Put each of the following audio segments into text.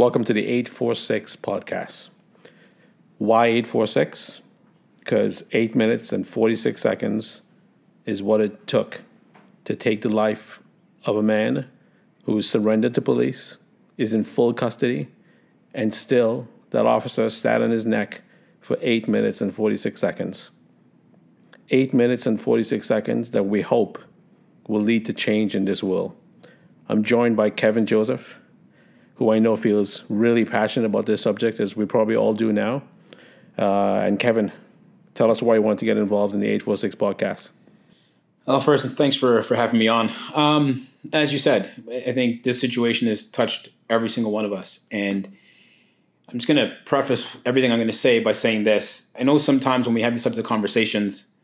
Welcome to the 846 podcast. Why 846? Because 8 minutes and 46 seconds is what it took to take the life of a man who surrendered to police, is in full custody, and still that officer sat on his neck for 8 minutes and 46 seconds. 8 minutes and 46 seconds that we hope will lead to change in this world. I'm joined by Kevin Joseph who I know feels really passionate about this subject, as we probably all do now. Uh, and Kevin, tell us why you want to get involved in the 846 podcast. Well, first, thanks for, for having me on. Um, as you said, I think this situation has touched every single one of us. And I'm just going to preface everything I'm going to say by saying this. I know sometimes when we have these types of conversations,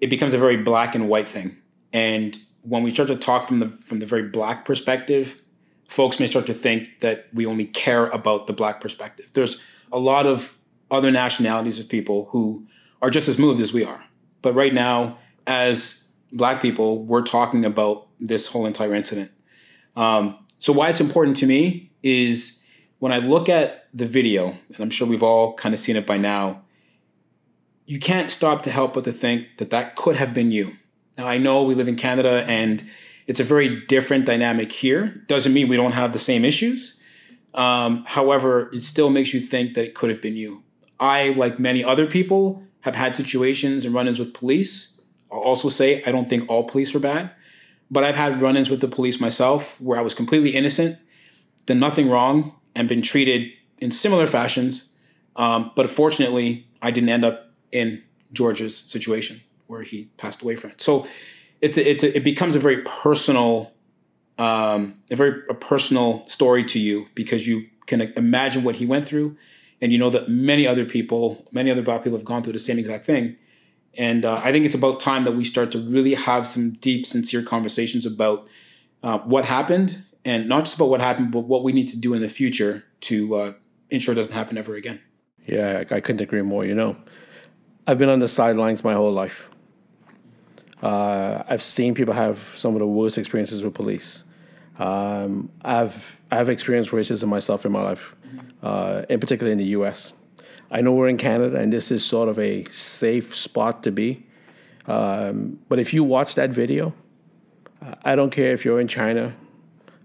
it becomes a very black and white thing. And when we start to talk from the from the very black perspective, folks may start to think that we only care about the black perspective. There's a lot of other nationalities of people who are just as moved as we are. But right now, as black people, we're talking about this whole entire incident. Um, so, why it's important to me is when I look at the video, and I'm sure we've all kind of seen it by now, you can't stop to help but to think that that could have been you. Now, I know we live in Canada and it's a very different dynamic here. Doesn't mean we don't have the same issues. Um, however, it still makes you think that it could have been you. I, like many other people, have had situations and run ins with police. I'll also say I don't think all police are bad, but I've had run ins with the police myself where I was completely innocent, done nothing wrong, and been treated in similar fashions. Um, but fortunately, I didn't end up in George's situation where he passed away from it. So it's a, it's a, it becomes a very personal um, a very a personal story to you because you can imagine what he went through. And you know that many other people many other black people have gone through the same exact thing. And uh, i think it's about time that we start to really have some deep sincere conversations about uh, what happened. And not just about what happened but what we need to do in the future to uh, ensure it doesn't happen ever again. Yeah i couldn't agree more you know. I've been on the sidelines my whole life uh, I've seen people have some of the worst experiences with police. Um, I've I've experienced racism myself in my life, uh, in particular in the U.S. I know we're in Canada, and this is sort of a safe spot to be. Um, but if you watch that video, I don't care if you're in China,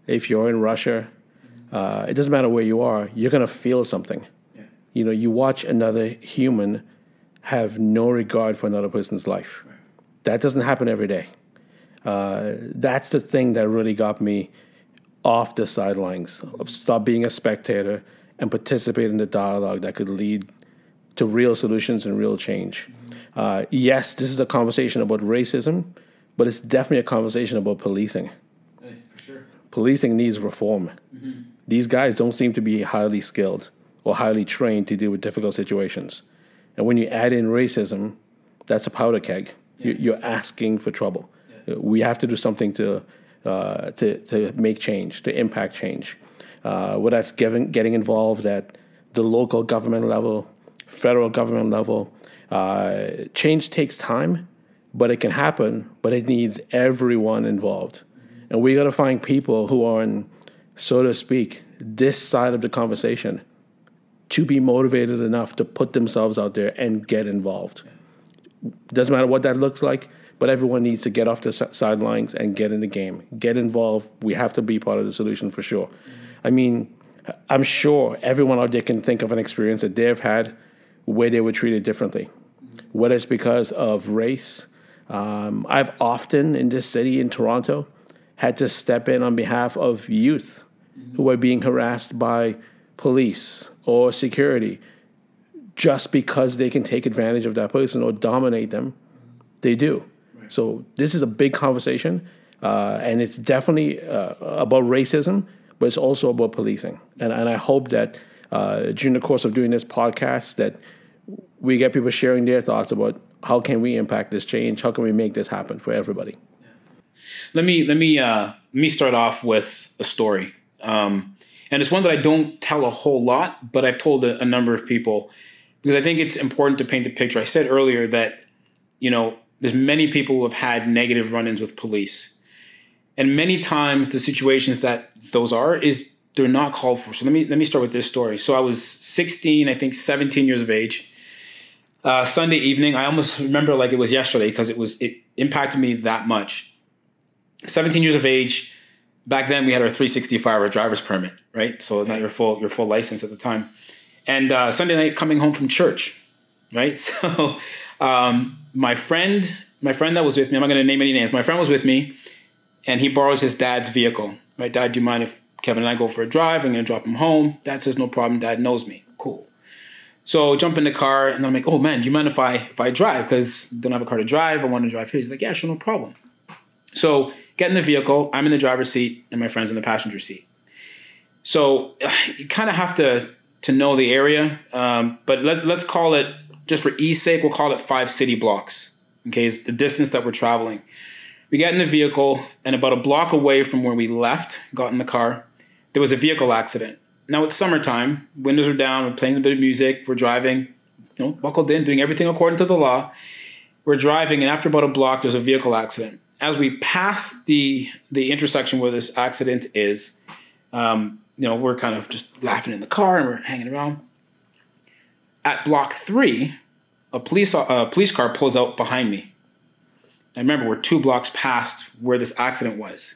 if you're in Russia, uh, it doesn't matter where you are. You're gonna feel something. Yeah. You know, you watch another human have no regard for another person's life. Right that doesn't happen every day. Uh, that's the thing that really got me off the sidelines. Stop being a spectator and participate in the dialogue that could lead to real solutions and real change. Uh, yes, this is a conversation about racism, but it's definitely a conversation about policing. Hey, for sure. Policing needs reform. Mm-hmm. These guys don't seem to be highly skilled or highly trained to deal with difficult situations. And when you add in racism, that's a powder keg. Yeah. You're asking for trouble. Yeah. We have to do something to, uh, to, to make change, to impact change. Uh, whether that's getting, getting involved at the local government level, federal government level. Uh, change takes time, but it can happen, but it needs everyone involved. Mm-hmm. And we got to find people who are in, so to speak, this side of the conversation to be motivated enough to put themselves out there and get involved. Doesn't matter what that looks like, but everyone needs to get off the sidelines and get in the game, get involved. We have to be part of the solution for sure. I mean, I'm sure everyone out there can think of an experience that they've had where they were treated differently, whether it's because of race. Um, I've often in this city in Toronto had to step in on behalf of youth who are being harassed by police or security just because they can take advantage of that person or dominate them, they do. Right. So this is a big conversation, uh, and it's definitely uh, about racism, but it's also about policing. And, and I hope that uh, during the course of doing this podcast, that we get people sharing their thoughts about how can we impact this change, how can we make this happen for everybody. Let me let me uh, let me start off with a story, um, and it's one that I don't tell a whole lot, but I've told a, a number of people because I think it's important to paint the picture. I said earlier that, you know, there's many people who have had negative run-ins with police. And many times the situations that those are is they're not called for. So let me let me start with this story. So I was 16, I think 17 years of age. Uh, Sunday evening, I almost remember like it was yesterday because it was it impacted me that much. 17 years of age. Back then, we had our 365 our driver's permit, right? So not your full your full license at the time. And uh, Sunday night, coming home from church, right? So um, my friend, my friend that was with me, I'm not going to name any names. My friend was with me, and he borrows his dad's vehicle. Right, Dad, do you mind if Kevin and I go for a drive? I'm going to drop him home. Dad says no problem. Dad knows me. Cool. So jump in the car, and I'm like, oh man, do you mind if I if I drive? Because don't have a car to drive. I want to drive here. He's like, yeah, sure, no problem. So get in the vehicle. I'm in the driver's seat, and my friend's in the passenger seat. So you kind of have to to know the area, um, but let, let's call it just for ease sake. We'll call it five city blocks. Okay, the distance that we're traveling. We get in the vehicle, and about a block away from where we left, got in the car, there was a vehicle accident. Now it's summertime, windows are down, we're playing a bit of music, we're driving, you know, buckled in, doing everything according to the law. We're driving, and after about a block, there's a vehicle accident as we pass the the intersection where this accident is, um, you know, we're kind of just laughing in the car and we're hanging around. At block three, a police uh, a police car pulls out behind me. And remember, we're two blocks past where this accident was.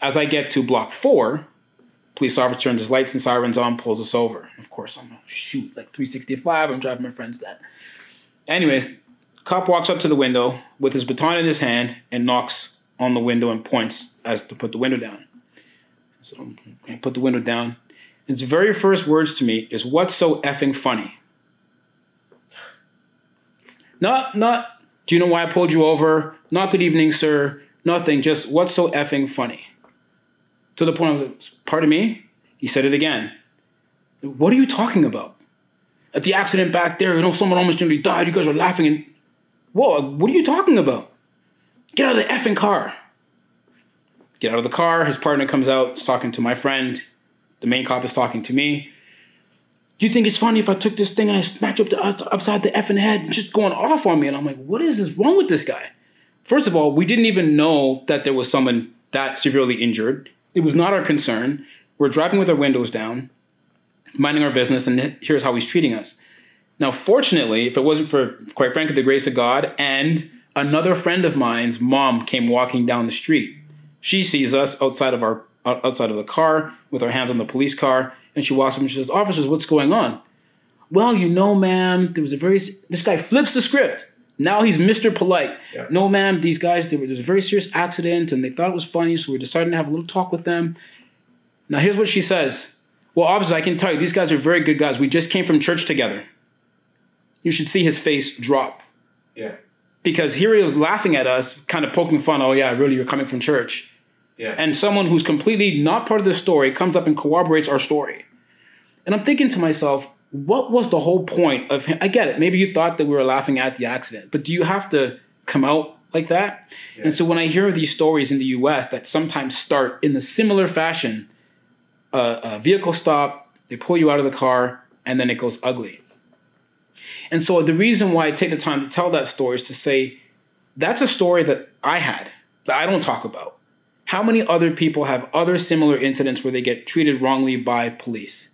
As I get to block four, police officer turns his lights and sirens on, pulls us over. Of course, I'm shoot like 365. I'm driving my friend's dad. Anyways, Cop walks up to the window with his baton in his hand and knocks on the window and points as to put the window down. So I put the window down. His very first words to me is, "What's so effing funny?" Not, not. Do you know why I pulled you over? Not good evening, sir. Nothing. Just what's so effing funny? To the point of, pardon me. He said it again. What are you talking about? At the accident back there, you know, someone almost nearly died. You guys are laughing and Whoa, what are you talking about? Get out of the effing car. Get out of the car. His partner comes out, is talking to my friend. The main cop is talking to me. Do you think it's funny if I took this thing and I smacked up the, uh, upside the effing head and just going off on me? And I'm like, what is this wrong with this guy? First of all, we didn't even know that there was someone that severely injured. It was not our concern. We're driving with our windows down, minding our business, and here's how he's treating us. Now, fortunately, if it wasn't for, quite frankly, the grace of God and another friend of mine's mom came walking down the street. She sees us outside of our outside of the car with our hands on the police car, and she walks up and she says, "Officers, what's going on?" Well, you know, ma'am, there was a very this guy flips the script. Now he's Mr. Polite. Yeah. No, ma'am, these guys there was a very serious accident, and they thought it was funny, so we're deciding to have a little talk with them. Now, here's what she says. Well, officers, I can tell you, these guys are very good guys. We just came from church together you should see his face drop. Yeah. Because here he was laughing at us, kind of poking fun. Oh yeah, really? You're coming from church. Yeah. And someone who's completely not part of the story comes up and corroborates our story. And I'm thinking to myself, what was the whole point of him? I get it. Maybe you thought that we were laughing at the accident, but do you have to come out like that? Yeah. And so when I hear these stories in the US that sometimes start in a similar fashion, uh, a vehicle stop, they pull you out of the car, and then it goes ugly. And so the reason why I take the time to tell that story is to say that's a story that I had that I don't talk about. How many other people have other similar incidents where they get treated wrongly by police?